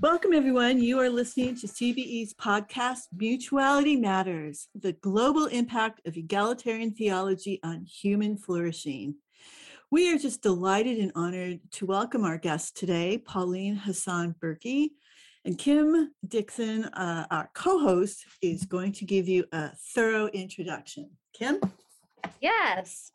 Welcome, everyone. You are listening to CBE's podcast, Mutuality Matters The Global Impact of Egalitarian Theology on Human Flourishing. We are just delighted and honored to welcome our guests today, Pauline Hassan Berkey. And Kim Dixon, uh, our co host, is going to give you a thorough introduction. Kim? Yes.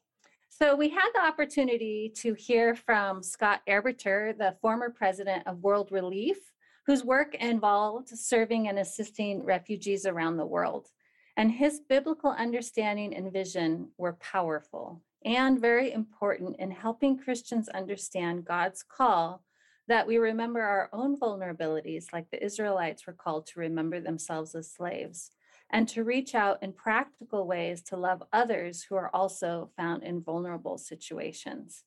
So we had the opportunity to hear from Scott Arbeiter, the former president of World Relief, whose work involved serving and assisting refugees around the world. And his biblical understanding and vision were powerful and very important in helping Christians understand God's call that we remember our own vulnerabilities, like the Israelites were called to remember themselves as slaves, and to reach out in practical ways to love others who are also found in vulnerable situations.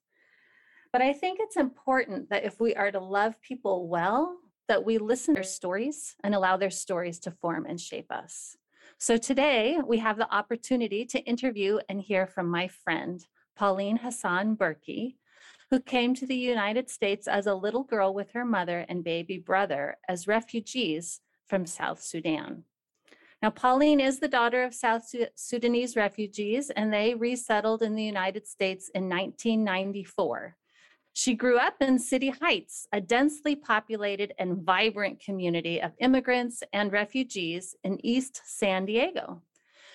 But I think it's important that if we are to love people well, that we listen to their stories and allow their stories to form and shape us. So today we have the opportunity to interview and hear from my friend, Pauline Hassan Berkey, who came to the United States as a little girl with her mother and baby brother as refugees from South Sudan. Now, Pauline is the daughter of South Sudanese refugees, and they resettled in the United States in 1994. She grew up in City Heights, a densely populated and vibrant community of immigrants and refugees in East San Diego.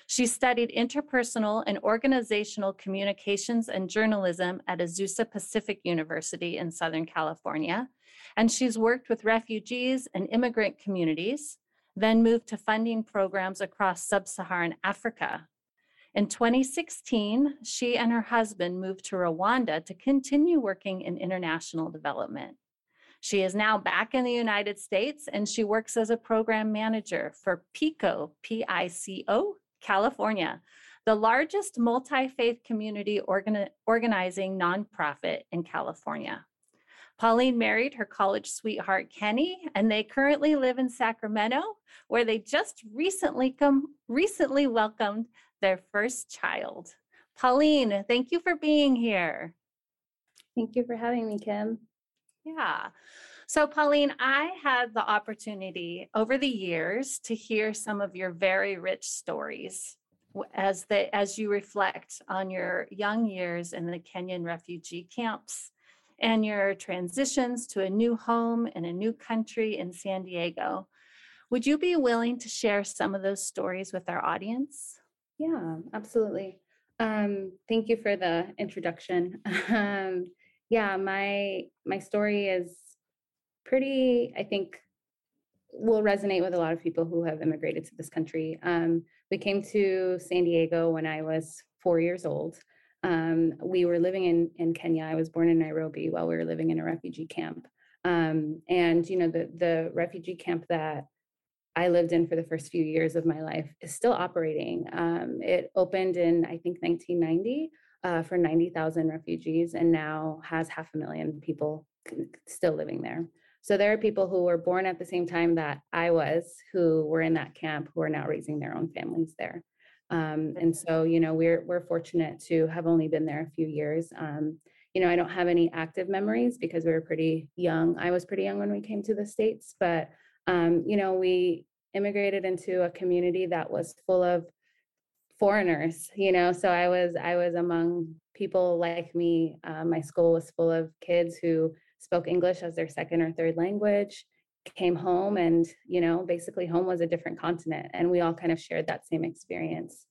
She studied interpersonal and organizational communications and journalism at Azusa Pacific University in Southern California, and she's worked with refugees and immigrant communities, then moved to funding programs across sub Saharan Africa, in 2016, she and her husband moved to Rwanda to continue working in international development. She is now back in the United States and she works as a program manager for PICO, P I C O, California, the largest multi faith community organi- organizing nonprofit in California. Pauline married her college sweetheart Kenny, and they currently live in Sacramento, where they just recently recently welcomed their first child. Pauline, thank you for being here. Thank you for having me, Kim. Yeah. So, Pauline, I had the opportunity over the years to hear some of your very rich stories as the as you reflect on your young years in the Kenyan refugee camps and your transitions to a new home in a new country in San Diego. Would you be willing to share some of those stories with our audience? Yeah, absolutely. Um, thank you for the introduction. um, yeah, my my story is pretty. I think will resonate with a lot of people who have immigrated to this country. Um, we came to San Diego when I was four years old. Um, we were living in in Kenya. I was born in Nairobi while we were living in a refugee camp. Um, and you know the the refugee camp that I lived in for the first few years of my life is still operating. Um, it opened in, I think, 1990 uh, for 90,000 refugees and now has half a million people still living there. So there are people who were born at the same time that I was, who were in that camp, who are now raising their own families there. Um, and so, you know, we're we're fortunate to have only been there a few years. Um, you know, I don't have any active memories because we were pretty young. I was pretty young when we came to the states, but um, you know, we immigrated into a community that was full of foreigners, you know, so I was I was among people like me. Uh, my school was full of kids who spoke English as their second or third language, came home, and you know, basically home was a different continent, and we all kind of shared that same experience.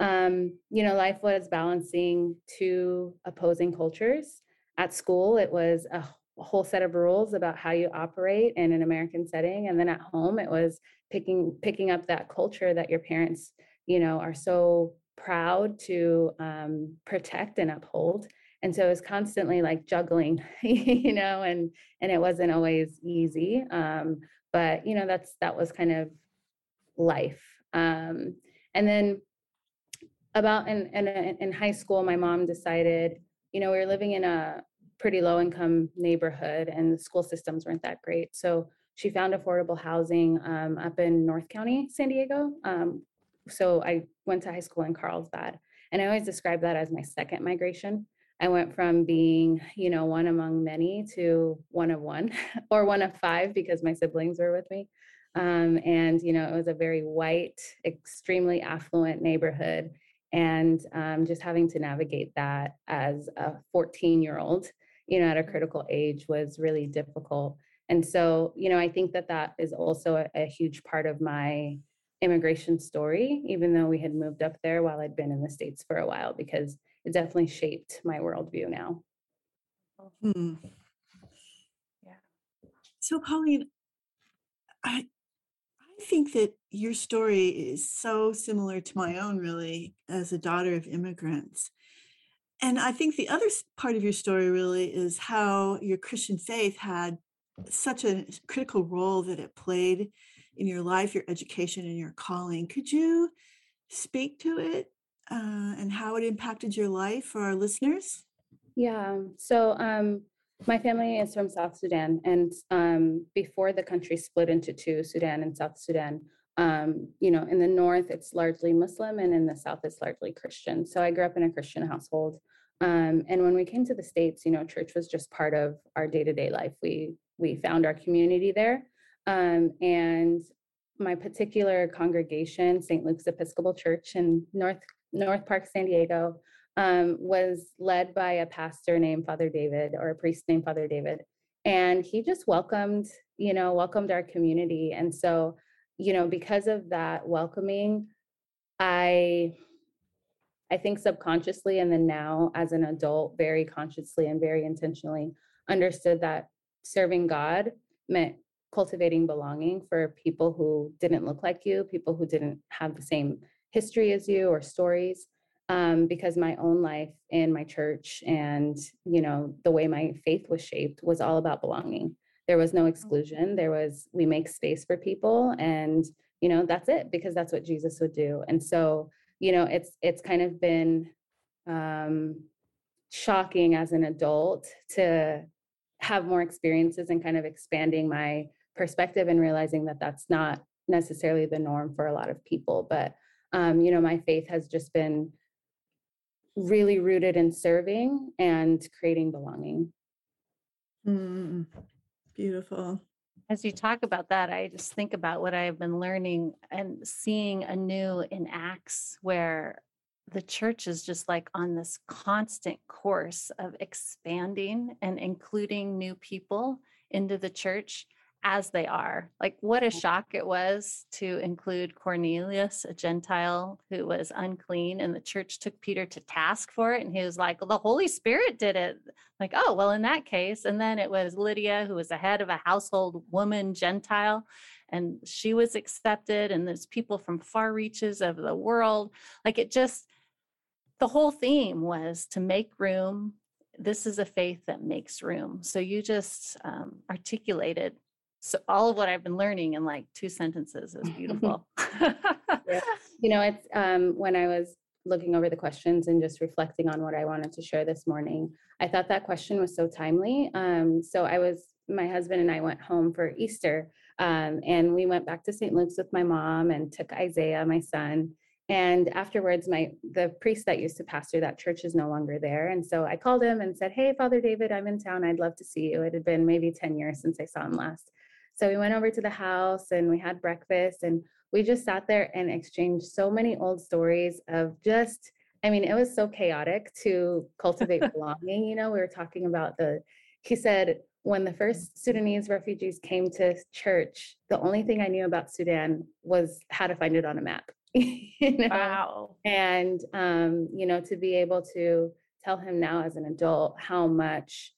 Um, you know, life was balancing two opposing cultures. At school, it was a whole set of rules about how you operate in an American setting. And then at home, it was picking picking up that culture that your parents, you know, are so proud to um, protect and uphold. and so it was constantly like juggling you know and and it wasn't always easy um but you know that's that was kind of life um and then about in in, in high school my mom decided you know we were living in a pretty low income neighborhood and the school systems weren't that great so she found affordable housing um, up in north county san diego um, so i went to high school in carlsbad and i always describe that as my second migration I went from being, you know, one among many to one of one or one of five because my siblings were with me. Um, and, you know, it was a very white, extremely affluent neighborhood. And um, just having to navigate that as a 14 year old, you know, at a critical age was really difficult. And so, you know, I think that that is also a, a huge part of my immigration story, even though we had moved up there while I'd been in the States for a while, because it definitely shaped my worldview now. Hmm. Yeah. So, Pauline, I I think that your story is so similar to my own, really, as a daughter of immigrants. And I think the other part of your story really is how your Christian faith had such a critical role that it played in your life, your education, and your calling. Could you speak to it uh, and how it impacted your life for our listeners? Yeah. So um, my family is from South Sudan, and um, before the country split into two, Sudan and South Sudan, um, you know, in the north it's largely Muslim, and in the south it's largely Christian. So I grew up in a Christian household, um, and when we came to the states, you know, church was just part of our day to day life. We we found our community there, um, and my particular congregation, St. Luke's Episcopal Church in North North Park, San Diego, um, was led by a pastor named Father David or a priest named Father David. And he just welcomed, you know, welcomed our community. And so, you know, because of that welcoming, I I think subconsciously and then now as an adult, very consciously and very intentionally understood that serving God meant cultivating belonging for people who didn't look like you, people who didn't have the same history as you or stories um, because my own life in my church and you know the way my faith was shaped was all about belonging there was no exclusion. There was we make space for people and you know that's it because that's what jesus would do. And so you know it's it's kind of been um shocking as an adult to have more experiences and kind of expanding my perspective and realizing that that's not necessarily the norm for a lot of people. But um, you know my faith has just been really rooted in serving and creating belonging. Mm, beautiful. As you talk about that, I just think about what I've been learning and seeing anew in Acts, where the church is just like on this constant course of expanding and including new people into the church as they are. Like, what a shock it was to include Cornelius, a Gentile who was unclean, and the church took Peter to task for it. And he was like, well, the Holy Spirit did it. Like, oh, well, in that case. And then it was Lydia, who was the head of a household woman, Gentile, and she was accepted. And there's people from far reaches of the world. Like, it just, the whole theme was to make room this is a faith that makes room. So you just um, articulated so all of what I've been learning in like two sentences is beautiful. yeah. You know, it's um, when I was looking over the questions and just reflecting on what I wanted to share this morning, I thought that question was so timely. Um, so I was, my husband and I went home for Easter um, and we went back to St. Luke's with my mom and took Isaiah, my son. And afterwards, my the priest that used to pastor that church is no longer there. And so I called him and said, Hey, Father David, I'm in town. I'd love to see you. It had been maybe 10 years since I saw him last. So we went over to the house and we had breakfast and we just sat there and exchanged so many old stories of just, I mean, it was so chaotic to cultivate belonging. You know, we were talking about the, he said, when the first Sudanese refugees came to church, the only thing I knew about Sudan was how to find it on a map. you know? Wow. And, um, you know, to be able to tell him now as an adult how much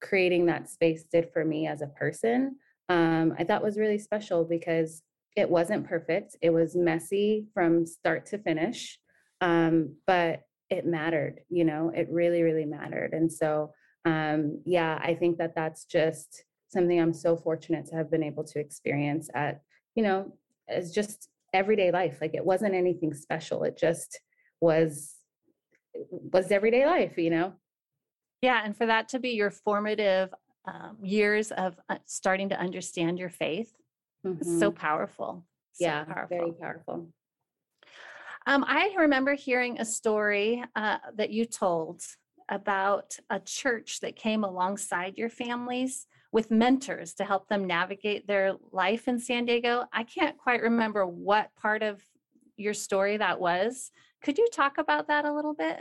creating that space did for me as a person um, I thought was really special because it wasn't perfect. It was messy from start to finish. Um, but it mattered, you know, it really, really mattered. And so, um, yeah, I think that that's just something I'm so fortunate to have been able to experience at, you know, as just everyday life. Like it wasn't anything special. It just was was everyday life, you know. Yeah, and for that to be your formative um, years of uh, starting to understand your faith, mm-hmm. so powerful. So yeah, powerful. very powerful. Um, I remember hearing a story uh, that you told about a church that came alongside your families with mentors to help them navigate their life in San Diego. I can't quite remember what part of your story that was. Could you talk about that a little bit?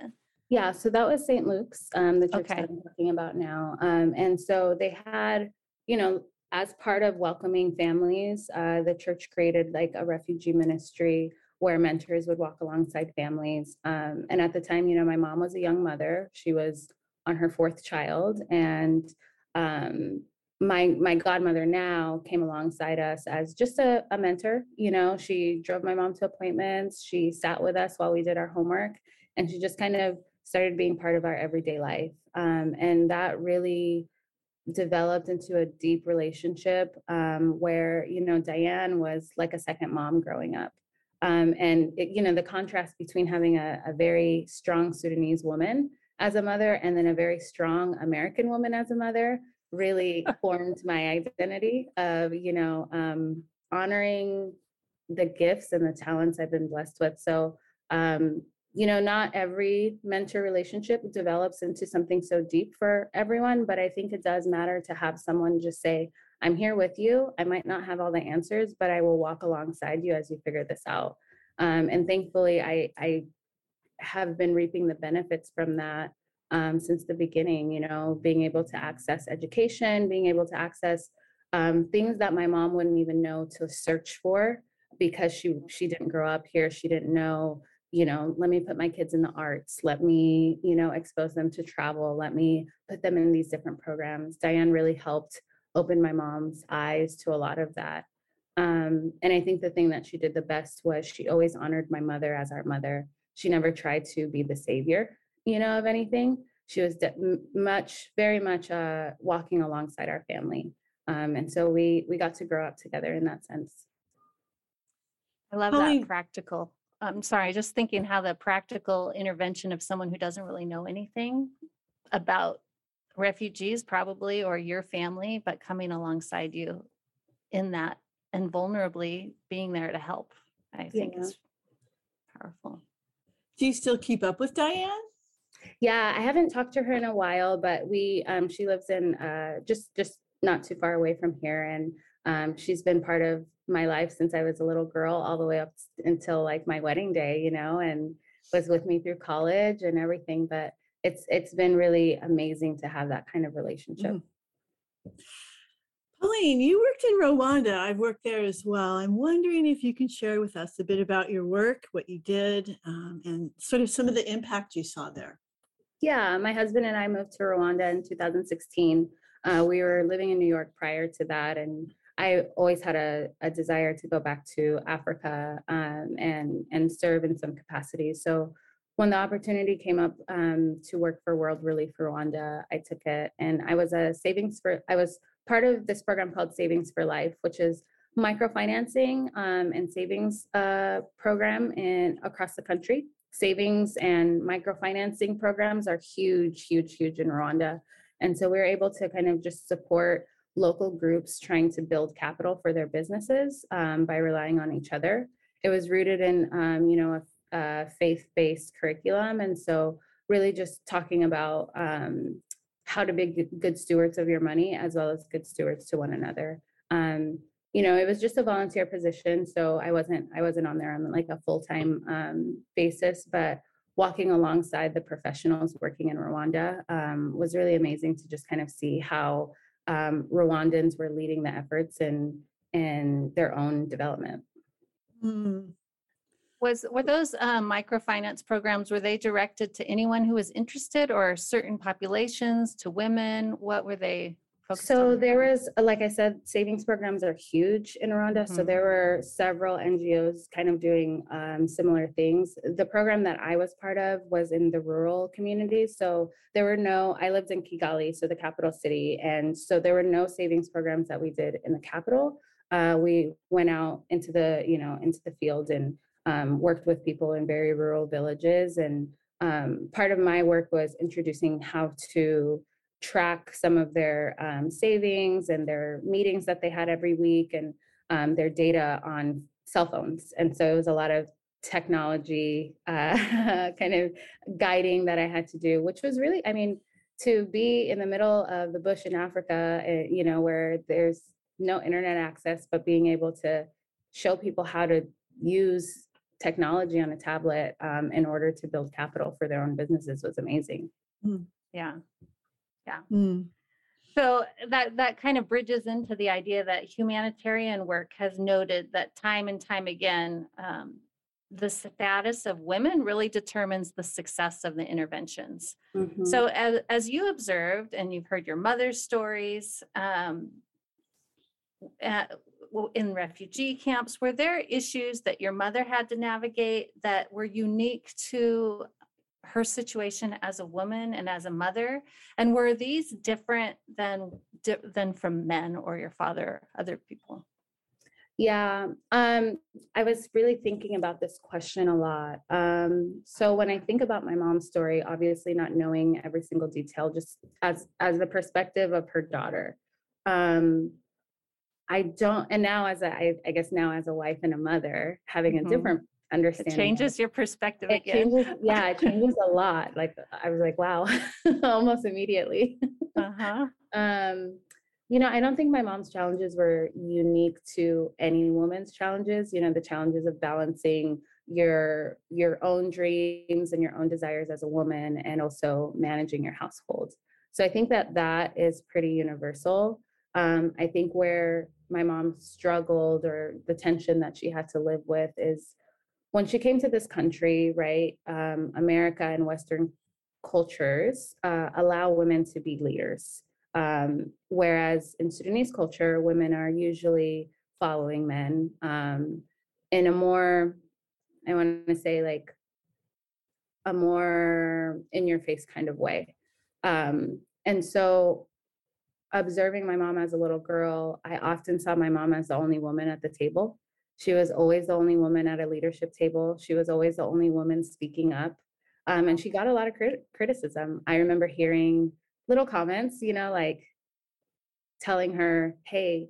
Yeah, so that was St. Luke's, um, the church okay. that I'm talking about now. Um, and so they had, you know, as part of welcoming families, uh, the church created like a refugee ministry where mentors would walk alongside families. Um, and at the time, you know, my mom was a young mother. She was on her fourth child, and um, my my godmother now came alongside us as just a, a mentor you know she drove my mom to appointments she sat with us while we did our homework and she just kind of started being part of our everyday life um, and that really developed into a deep relationship um, where you know diane was like a second mom growing up um, and it, you know the contrast between having a, a very strong sudanese woman as a mother and then a very strong american woman as a mother really formed my identity of you know um, honoring the gifts and the talents I've been blessed with. So um, you know, not every mentor relationship develops into something so deep for everyone, but I think it does matter to have someone just say, I'm here with you. I might not have all the answers, but I will walk alongside you as you figure this out. Um, and thankfully, I, I have been reaping the benefits from that um, since the beginning, you know, being able to access education, being able to access um, things that my mom wouldn't even know to search for because she she didn't grow up here. She didn't know, you know, let me put my kids in the arts, let me, you know, expose them to travel, let me put them in these different programs. Diane really helped open my mom's eyes to a lot of that. Um, and I think the thing that she did the best was she always honored my mother as our mother. She never tried to be the savior you know, of anything. She was de- much, very much uh, walking alongside our family. Um, and so we we got to grow up together in that sense. I love that practical. I'm sorry, just thinking how the practical intervention of someone who doesn't really know anything about refugees, probably, or your family, but coming alongside you in that and vulnerably being there to help. I think yeah. is powerful. Do you still keep up with Diane? Yeah, I haven't talked to her in a while, but we um, she lives in uh, just just not too far away from here, and um, she's been part of my life since I was a little girl, all the way up until like my wedding day, you know, and was with me through college and everything. But it's it's been really amazing to have that kind of relationship. Mm. Pauline, you worked in Rwanda. I've worked there as well. I'm wondering if you can share with us a bit about your work, what you did, um, and sort of some of the impact you saw there. Yeah, my husband and I moved to Rwanda in 2016. Uh, we were living in New York prior to that, and I always had a, a desire to go back to Africa um, and and serve in some capacity. So when the opportunity came up um, to work for World Relief Rwanda, I took it, and I was a savings for I was part of this program called Savings for Life, which is microfinancing um, and savings uh, program in across the country savings and microfinancing programs are huge, huge, huge in Rwanda. And so we are able to kind of just support local groups trying to build capital for their businesses um, by relying on each other. It was rooted in, um, you know, a, a, faith-based curriculum, and so really just talking about um, how to be good stewards of your money as well as good stewards to one another. Um, you know it was just a volunteer position so i wasn't i wasn't on there on like a full-time um, basis but walking alongside the professionals working in rwanda um, was really amazing to just kind of see how um, rwandans were leading the efforts in in their own development mm. was were those um, microfinance programs were they directed to anyone who was interested or certain populations to women what were they focused So on? there was, uh, like I said, savings programs are huge in Rwanda. So Mhm. there were several NGOs kind of doing um, similar things. The program that I was part of was in the rural communities. So there were no, I lived in Kigali, so the capital city. And so there were no savings programs that we did in the capital. Uh, we went out into the, you know, into the field and um, worked with people in very rural villages. And um, part of my work was introducing how to track some of their um, savings and their meetings that they had every week and um, their data on cell phones. And so it was a lot of technology uh, kind of guiding that I had to do, which was really, I mean, to be in the middle of the bush in Africa, uh, you know, where there's no internet access, but being able to show people how to use technology on a tablet um, in order to build capital for their own businesses was amazing. Yeah. Mm. So that that kind of bridges into the idea that humanitarian work has noted that time and time again, um, the status of women really determines the success of the interventions. Mhm. So as as you observed, and you've heard your mother's stories. Um, at- in refugee camps, were there issues that your mother had to navigate that were unique to her situation as a woman and as a mother? And were these different than than from men or your father, other people? Yeah, um, I was really thinking about this question a lot. Um, so when I think about my mom's story, obviously not knowing every single detail, just as as the perspective of her daughter, um, I don't. And now, as a, I, I guess now as a wife and a mother, having Mhm. a different understanding. of- changes your perspective It again. changes. Yeah, it changes a lot. Like I was like, wow, almost immediately. Uh-huh. um you know i don't think my mom's challenges were unique to any woman's challenges you know the challenges of balancing your your own dreams and your own desires as a woman and also managing your household so i think that that is pretty universal um, i think where my mom struggled or the tension that she had to live with is when she came to this country right um, america and western cultures uh, allow women to be leaders um, whereas in Sudanese culture, women are usually following men um, in a more, I want to say, like a more in your face kind of way. Um, and so, observing my mom as a little girl, I often saw my mom as the only woman at the table. She was always the only woman at a leadership table. She was always the only woman speaking up. Um, and she got a lot of crit- criticism. I remember hearing little comments, you know, like telling her, hey,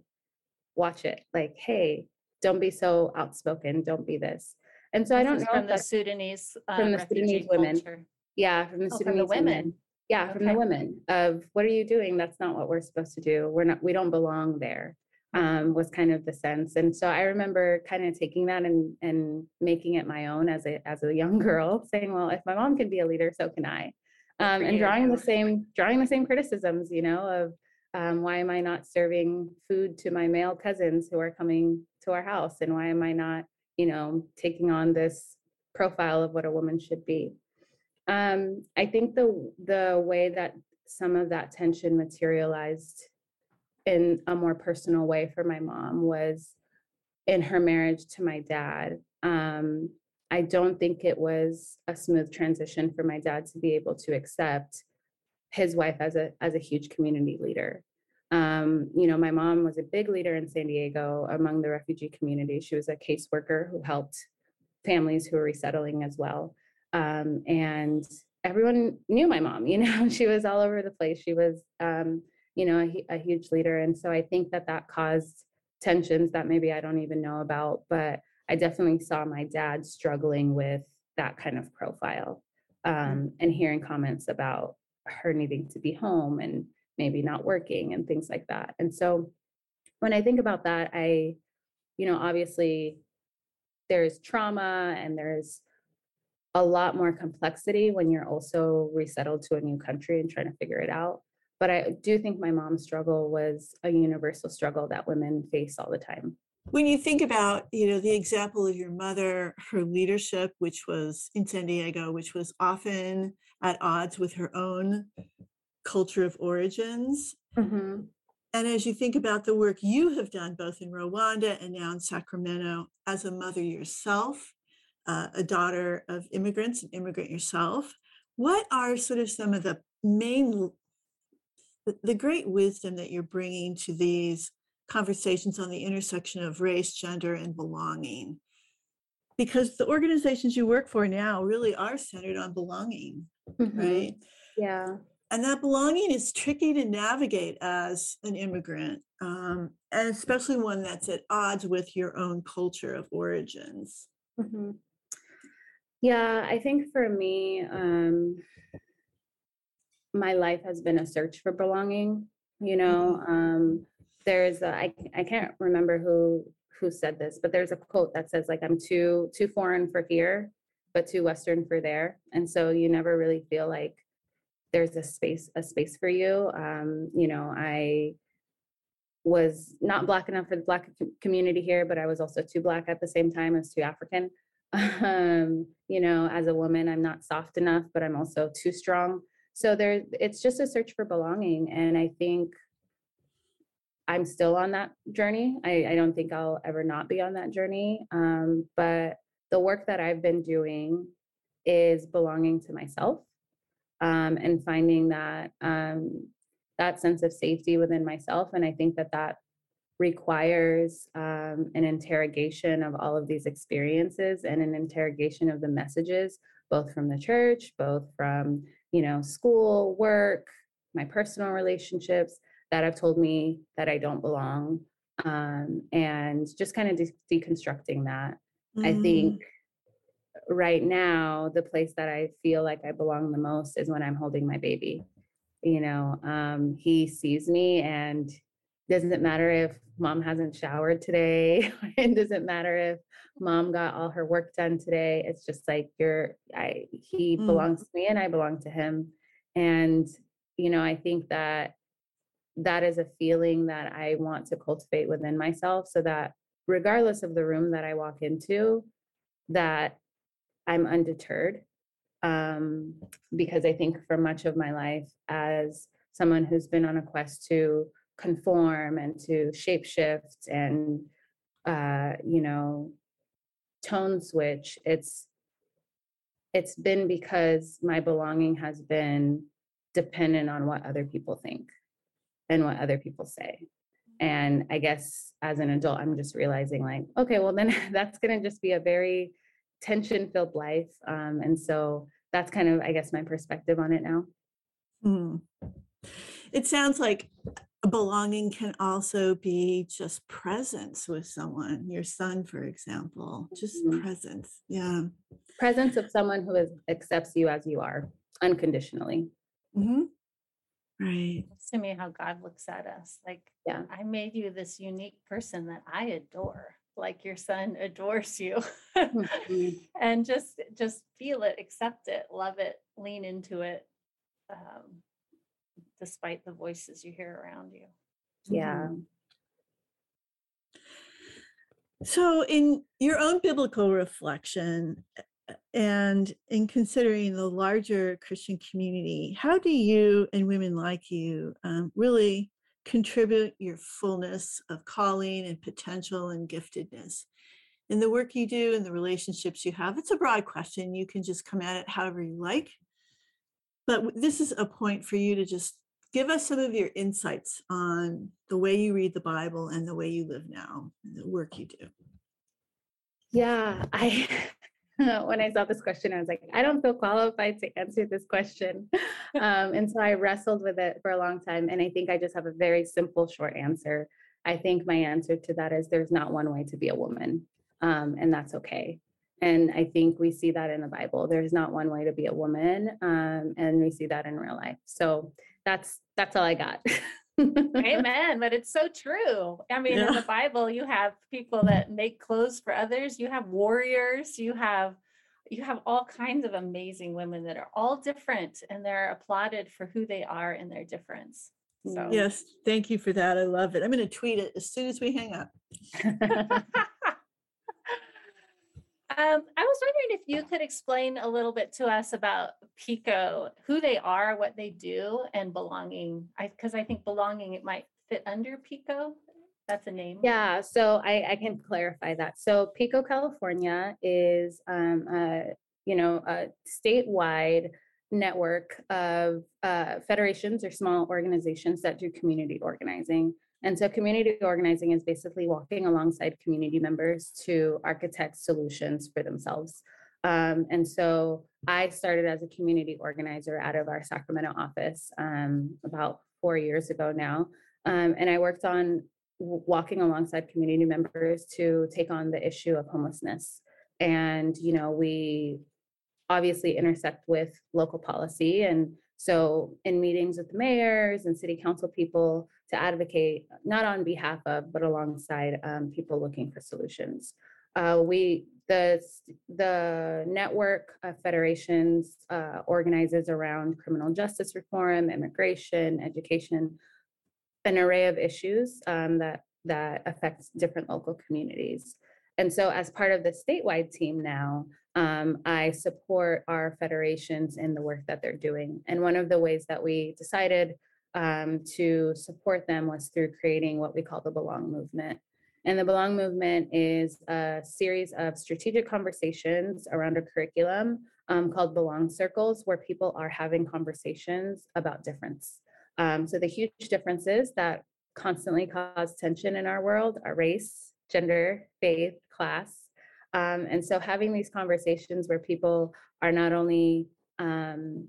watch it. Like, hey, don't be so outspoken. Don't be this. And so I don't know from the Sudanese from the Sudanese women. culture. yeah, from the Oh, from the Sudanese women. women. Yeah, from the women of what are you doing? That's not what we're supposed to do. We're not, we don't belong there. Um, was kind of the sense. And so I remember kind of taking that and and making it my own as a as a young girl, saying, well, if my mom can be a leader, so can I. Um, and drawing the same drawing the same criticisms, you know, of um, why am I not serving food to my male cousins who are coming to our house, and why am I not, you know, taking on this profile of what a woman should be. Um, I think the the way that some of that tension materialized in a more personal way for my mom was in her marriage to my dad. Um, I don't think it was a smooth transition for my dad to be able to accept his wife as a as a huge community leader. Um, you know, my mom was a big leader in San Diego among the refugee community. She was a caseworker who helped families who were resettling as well. Um, and everyone knew my mom, you know, she was all over the place. She was, um, you know, a, a huge leader. And so I think that that caused tensions that maybe I don't even know about, but I definitely saw my dad struggling with that kind of profile um, and hearing comments about her needing to be home and maybe not working and things like that. And so when I think about that, I, you know, obviously there's trauma and there's a lot more complexity when you're also resettled to a new country and trying to figure it out. But I do think my mom's struggle was a universal struggle that women face all the time. When you think about, you know, the example of your mother, her leadership, which was in San Diego, which was often at odds with her own culture of origins, and as you think about the work you have done both in Rwanda and now in Sacramento as a mother yourself, uh, a daughter of immigrants, an immigrant yourself, what are sort of some of the main, the, great wisdom that you're bringing to these conversations on the intersection of race, gender, and belonging? Because the organizations you work for now really are centered on belonging, Mhm. right? Yeah. and that belonging is tricky to navigate as an immigrant um, and especially one that's at odds with your own culture of origins Mhm. Yeah, I think for me, um, my life has been a search for belonging. You know, um, there's a, I I can't remember who who said this, but there's a quote that says like I'm too too foreign for here, but too Western for there, and so you never really feel like there's a space a space for you. Um, you know, I was not black enough for the black community here, but I was also too black at the same time as too African. Um, you know, as a woman, I'm not soft enough, but I'm also too strong. So there, it's just a search for belonging, and I think I'm still on that journey. I, I don't think I'll ever not be on that journey. Um, but the work that I've been doing is belonging to myself um, and finding that um, that sense of safety within myself. And I think that that requires um, an interrogation of all of these experiences and an interrogation of the messages, both from the church, both from you know school, work, my personal relationships that have told me that I don't belong, um, and just kind of de- deconstructing that. I Mm, think right now the place that I feel like I belong the most is when I'm holding my baby. You know, um, he sees me and doesn't matter if mom hasn't showered today. it doesn't matter if mom got all her work done today. It's just like you're I he Mm. belongs to me and I belong to him. And you know, I think that that is a feeling that I want to cultivate within myself so that regardless of the room that I walk into, that I'm undeterred. Um, because I think for much of my life, as someone who's been on a quest to conform and to shapeshift and, uh, you know, tone switch, it's it's been because my belonging has been dependent on what other people think and what other people say. And I guess as an adult, I'm just realizing like, okay, well then that's gonna just be a very tension-filled life. Um, and so that's kind of, I guess, my perspective on it now. mm. it sounds like belonging can also be just presence with someone your son for example just Mhm. presence yeah Presence of someone who is, accepts you as you are unconditionally. mm-hmm. right It's to me how God looks at us. Like, Yeah. I made you this unique person that I adore, like your son adores you. Mhm. and just just feel it, accept it, love it, lean into it, um, despite the voices you hear around you. Yeah. Mhm. So, in your own biblical reflection and in considering the larger Christian community, how do you and women like you um, really contribute your fullness of calling and potential and giftedness in the work you do and the relationships you have? It's a broad question. You can just come at it however you like. But this is a point for you to just give us some of your insights on the way you read the Bible and the way you live now, and the work you do. Yeah, I when I saw this question, I was like, I don't feel qualified to answer this question. Um, and so I wrestled with it for a long time. And I think I just have a very simple, short answer. I think my answer to that is there's not one way to be a woman, um, and that's okay. And I think we see that in the Bible. There's not one way to be a woman, um, and we see that in real life. So that's that's all I got. Amen. But it's so true. I mean, in the Bible, you have people that make clothes for others. You have warriors. You have you have all kinds of amazing women that are all different and they're applauded for who they are and their difference. So Yes, thank you for that. I love it. I'm going to tweet it as soon as we hang up. Um, I was wondering if you could explain a little bit to us about Pico, who they are, what they do, and belonging. I because I think belonging it might fit under PICO? That's a name. Yeah, so I, I can clarify that. So Pico, California is, um, a, you know, a statewide network of uh, federations or small organizations that do community organizing. And so community organizing is basically walking alongside community members to architect solutions for themselves. Um, and so I started as a community organizer out of our Sacramento office um, about four years ago now. Um, and I worked on w- walking alongside community members to take on the issue of homelessness. And, you know, we obviously intersect with local policy. And so in meetings with the mayors and city council people to advocate, not on behalf of, but alongside um, people looking for solutions. Uh, we, the, the network of federations uh, organizes around criminal justice reform, immigration, education, an array of issues um, that, that affects different local communities. And so as part of the statewide team now, um, I support our federations in the work that they're doing. And one of the ways that we decided um, to support them was through creating what we call the Belong Movement. And the Belong Movement is a series of strategic conversations around a curriculum um, called Belong Circles, where people are having conversations about difference. Um, so the huge differences that constantly cause tension in our world are race, gender, faith, class. Um, and so having these conversations where people are not only um,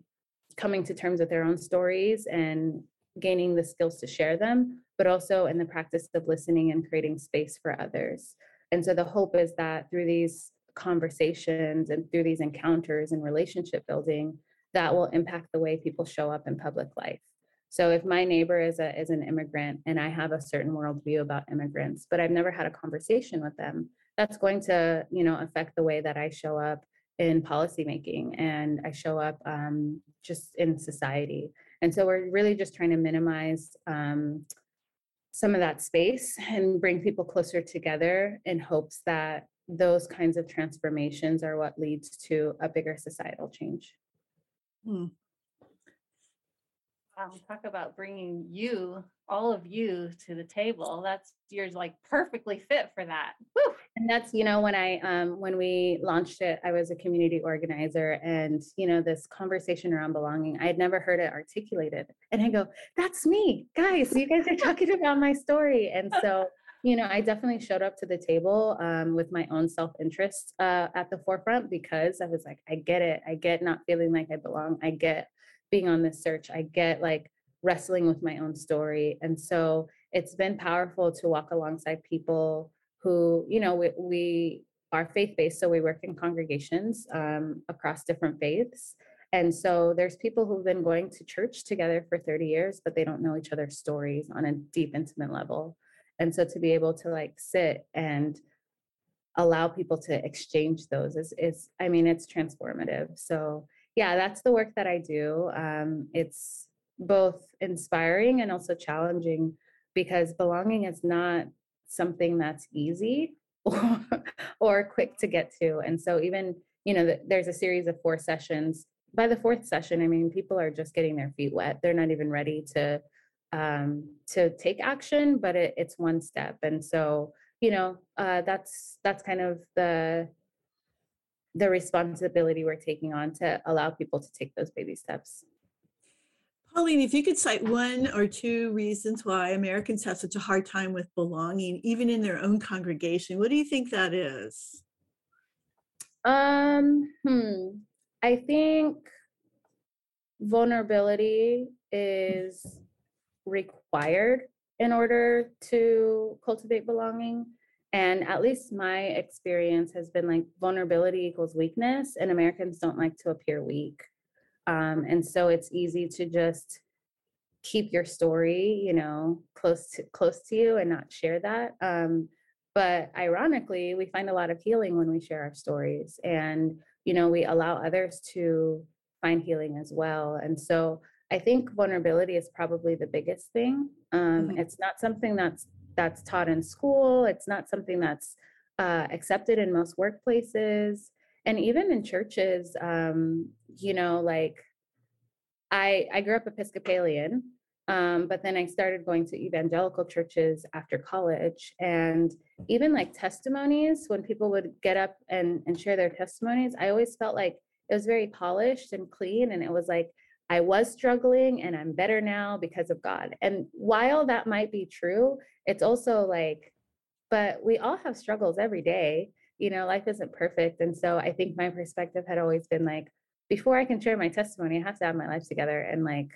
coming to terms with their own stories and gaining the skills to share them, but also in the practice of listening and creating space for others. And so the hope is that through these conversations and through these encounters and relationship building, that will impact the way people show up in public life. So if my neighbor is a is an immigrant and I have a certain worldview about immigrants, but I've never had a conversation with them, that's going to you know affect the way that I show up in policymaking and I show up um, just in society. And so we're really just trying to minimize um, some of that space and bring people closer together in hopes that those kinds of transformations are what leads to a bigger societal change. Hmm. Um, talk about bringing you, all of you to the table. That's you're like perfectly fit for that. Woo! And that's, you know, when I, um, when we launched it, I was a community organizer and, you know, this conversation around belonging, I had never heard it articulated. And I go, that's me, guys, you guys are talking about my story. And so, you know, I definitely showed up to the table um, with my own self interest uh, at the forefront because I was like, I get it. I get not feeling like I belong. I get being on this search. I get like wrestling with my own story. And so it's been powerful to walk alongside people who, you know, we, we are faith based. So we work in congregations um, across different faiths. And so there's people who've been going to church together for 30 years, but they don't know each other's stories on a deep, intimate level. And so to be able to like sit and allow people to exchange those is, is I mean, it's transformative. So yeah, that's the work that I do. Um, it's both inspiring and also challenging because belonging is not something that's easy or, or quick to get to. And so even, you know, there's a series of four sessions. By the fourth session, I mean, people are just getting their feet wet. They're not even ready to um, to take action, but it, it's one step. And so, you know, uh, that's that's kind of the the responsibility we're taking on to allow people to take those baby steps. Pauline, if you could cite one or two reasons why Americans have such a hard time with belonging, even in their own congregation, what do you think that is? Um, hmm. I think vulnerability is required in order to cultivate belonging. And at least my experience has been like vulnerability equals weakness, and Americans don't like to appear weak. Um, and so it's easy to just keep your story, you know, close to close to you and not share that. Um, but ironically, we find a lot of healing when we share our stories, and you know, we allow others to find healing as well. And so I think vulnerability is probably the biggest thing. Um, mm-hmm. It's not something that's that's taught in school. It's not something that's uh, accepted in most workplaces, and even in churches. Um, you know, like I I grew up Episcopalian, Um, but then I started going to evangelical churches after college. And even like testimonies, when people would get up and, and share their testimonies, I always felt like it was very polished and clean. And it was like, I was struggling and I'm better now because of God. And while that might be true, it's also like, but we all have struggles every day. You know, life isn't perfect. And so I think my perspective had always been like, before I can share my testimony, I have to have my life together. And like,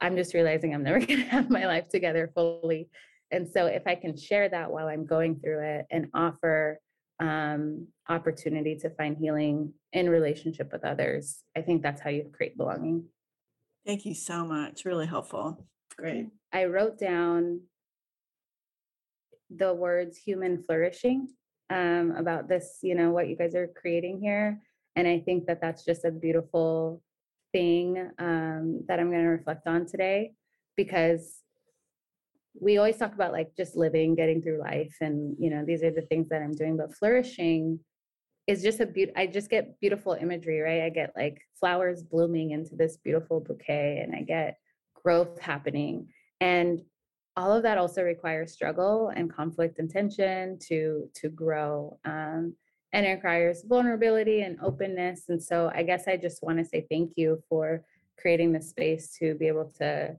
I'm just realizing I'm never going to have my life together fully. And so if I can share that while I'm going through it and offer um, opportunity to find healing in relationship with others, I think that's how you create belonging. Thank you so much. Really helpful. Great. I wrote down the words human flourishing um, about this, you know, what you guys are creating here. And I think that that's just a beautiful thing um, that I'm going to reflect on today because we always talk about like just living, getting through life. And, you know, these are the things that I'm doing, but flourishing is just a beautiful, I just get beautiful imagery, right? I get like flowers blooming into this beautiful bouquet and I get growth happening. And all of that also requires struggle and conflict and tension to to grow. Um, and it requires vulnerability and openness. And so I guess I just want to say thank you for creating the space to be able to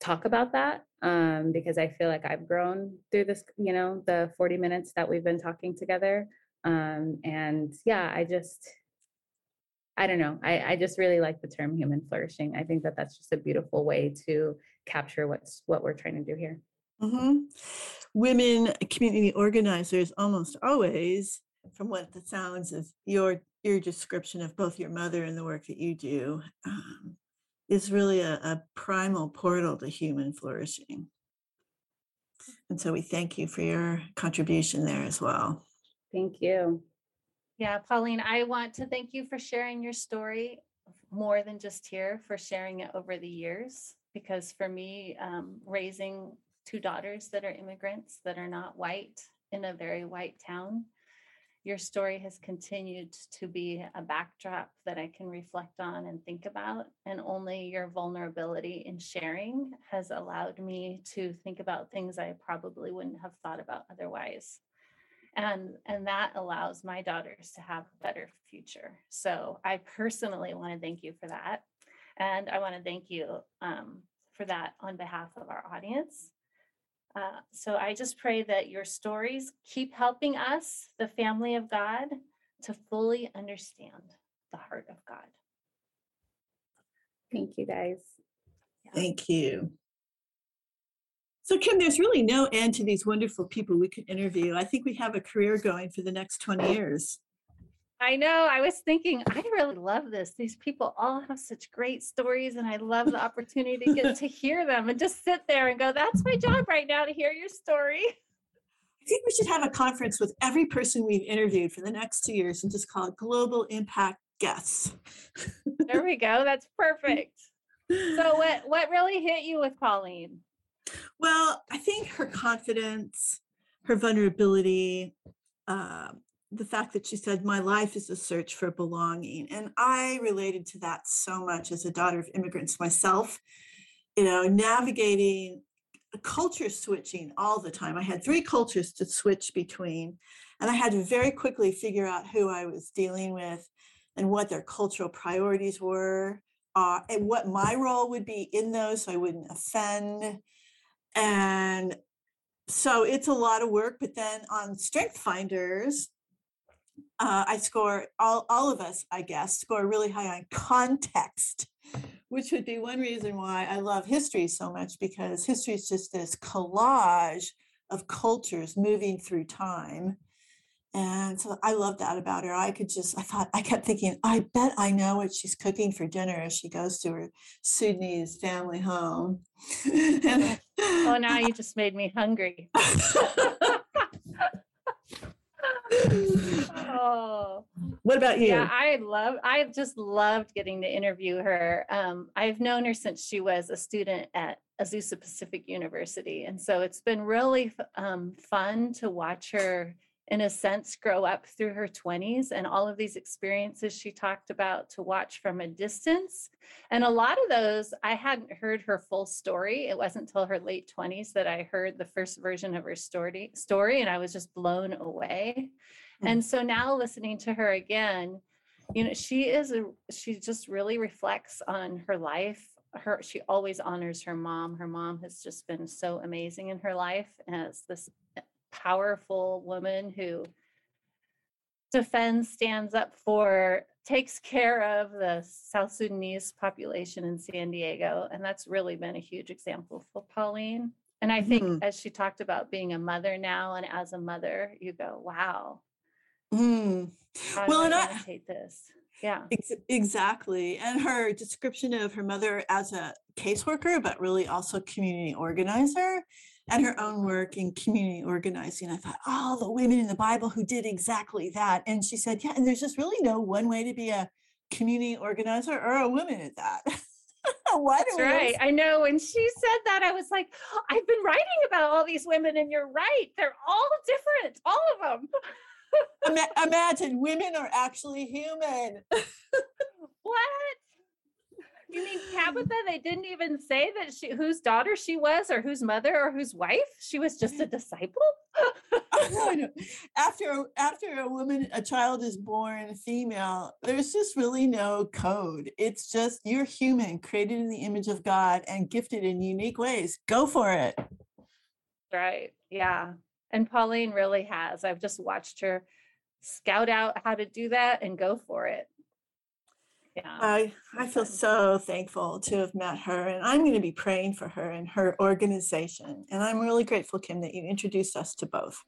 talk about that um, because I feel like I've grown through this, you know, the 40 minutes that we've been talking together. Um, and yeah, I just, I don't know. I, I just really like the term human flourishing. I think that that's just a beautiful way to capture what's what we're trying to do here. Mm-hmm. Women community organizers almost always, from what the sounds of your your description of both your mother and the work that you do, um, is really a, a primal portal to human flourishing. And so we thank you for your contribution there as well. Thank you. Yeah, Pauline, I want to thank you for sharing your story more than just here, for sharing it over the years. Because for me, um, raising two daughters that are immigrants that are not white in a very white town, your story has continued to be a backdrop that I can reflect on and think about. And only your vulnerability in sharing has allowed me to think about things I probably wouldn't have thought about otherwise and and that allows my daughters to have a better future. So i personally want to thank you for that. And i want to thank you um, for that on behalf of our audience. Uh, so i just pray that your stories keep helping us the family of god to fully understand the heart of god. Thank you guys. Yeah. thank you so, Kim, there's really no end to these wonderful people we could interview. I think we have a career going for the next 20 years. I know. I was thinking, I really love this. These people all have such great stories, and I love the opportunity to get to hear them and just sit there and go, that's my job right now to hear your story. I think we should have a conference with every person we've interviewed for the next two years and just call it Global Impact Guests. there we go. That's perfect. So, what what really hit you with Pauline? Well, I think her confidence, her vulnerability, uh, the fact that she said, My life is a search for belonging. And I related to that so much as a daughter of immigrants myself, you know, navigating culture switching all the time. I had three cultures to switch between, and I had to very quickly figure out who I was dealing with and what their cultural priorities were, uh, and what my role would be in those so I wouldn't offend and so it's a lot of work. But then on Strength Finders, uh, I score all, all of us, I guess, score really high on context, which would be one reason why I love history so much because history is just this collage of cultures moving through time. And so I love that about her. I could just, I thought, I kept thinking, I bet I know what she's cooking for dinner as she goes to her Sudanese family home. and, oh, now you just made me hungry. oh. What about you? Yeah, I love, I just loved getting to interview her. Um, I've known her since she was a student at Azusa Pacific University. And so it's been really um, fun to watch her in a sense, grow up through her 20s and all of these experiences she talked about to watch from a distance. And a lot of those, I hadn't heard her full story. It wasn't until her late 20s that I heard the first version of her story, story and I was just blown away. Mm-hmm. And so now listening to her again, you know, she is a, she just really reflects on her life her she always honors her mom her mom has just been so amazing in her life as this powerful woman who defends, stands up for, takes care of the South Sudanese population in San Diego. And that's really been a huge example for Pauline. And I think mm. as she talked about being a mother now, and as a mother, you go, wow. Mm. well, and I hate this. Yeah. Ex- exactly. And her description of her mother as a caseworker, but really also community organizer and her own work in community organizing. I thought, oh, the women in the Bible who did exactly that. And she said, yeah, and there's just really no one way to be a community organizer or a woman at that. Why That's right. I know. When she said that, I was like, I've been writing about all these women, and you're right. They're all different, all of them. Imagine women are actually human. what? You mean Tabitha? They didn't even say that she whose daughter she was, or whose mother, or whose wife. She was just a disciple. after after a woman, a child is born female, there's just really no code. It's just you're human, created in the image of God and gifted in unique ways. Go for it. Right. Yeah. And Pauline really has. I've just watched her scout out how to do that and go for it yeah. I i feel so thankful to have met her and i'm going to be praying for her and her organization and i'm really grateful kim that you introduced us to both.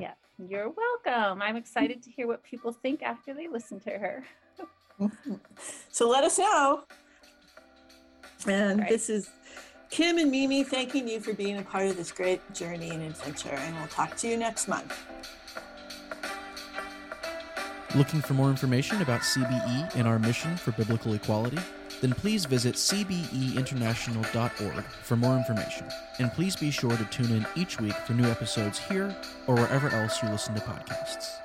Yeah you're welcome. I'm excited to hear what people think after they listen to her. Mm-hmm. so let us know. And right. this is kim and mimi thanking you for being a part of this great journey and adventure and we'll talk to you next month Looking for more information about CBE and our mission for biblical equality? Then please visit cbeinternational.org for more information. And please be sure to tune in each week for new episodes here or wherever else you listen to podcasts.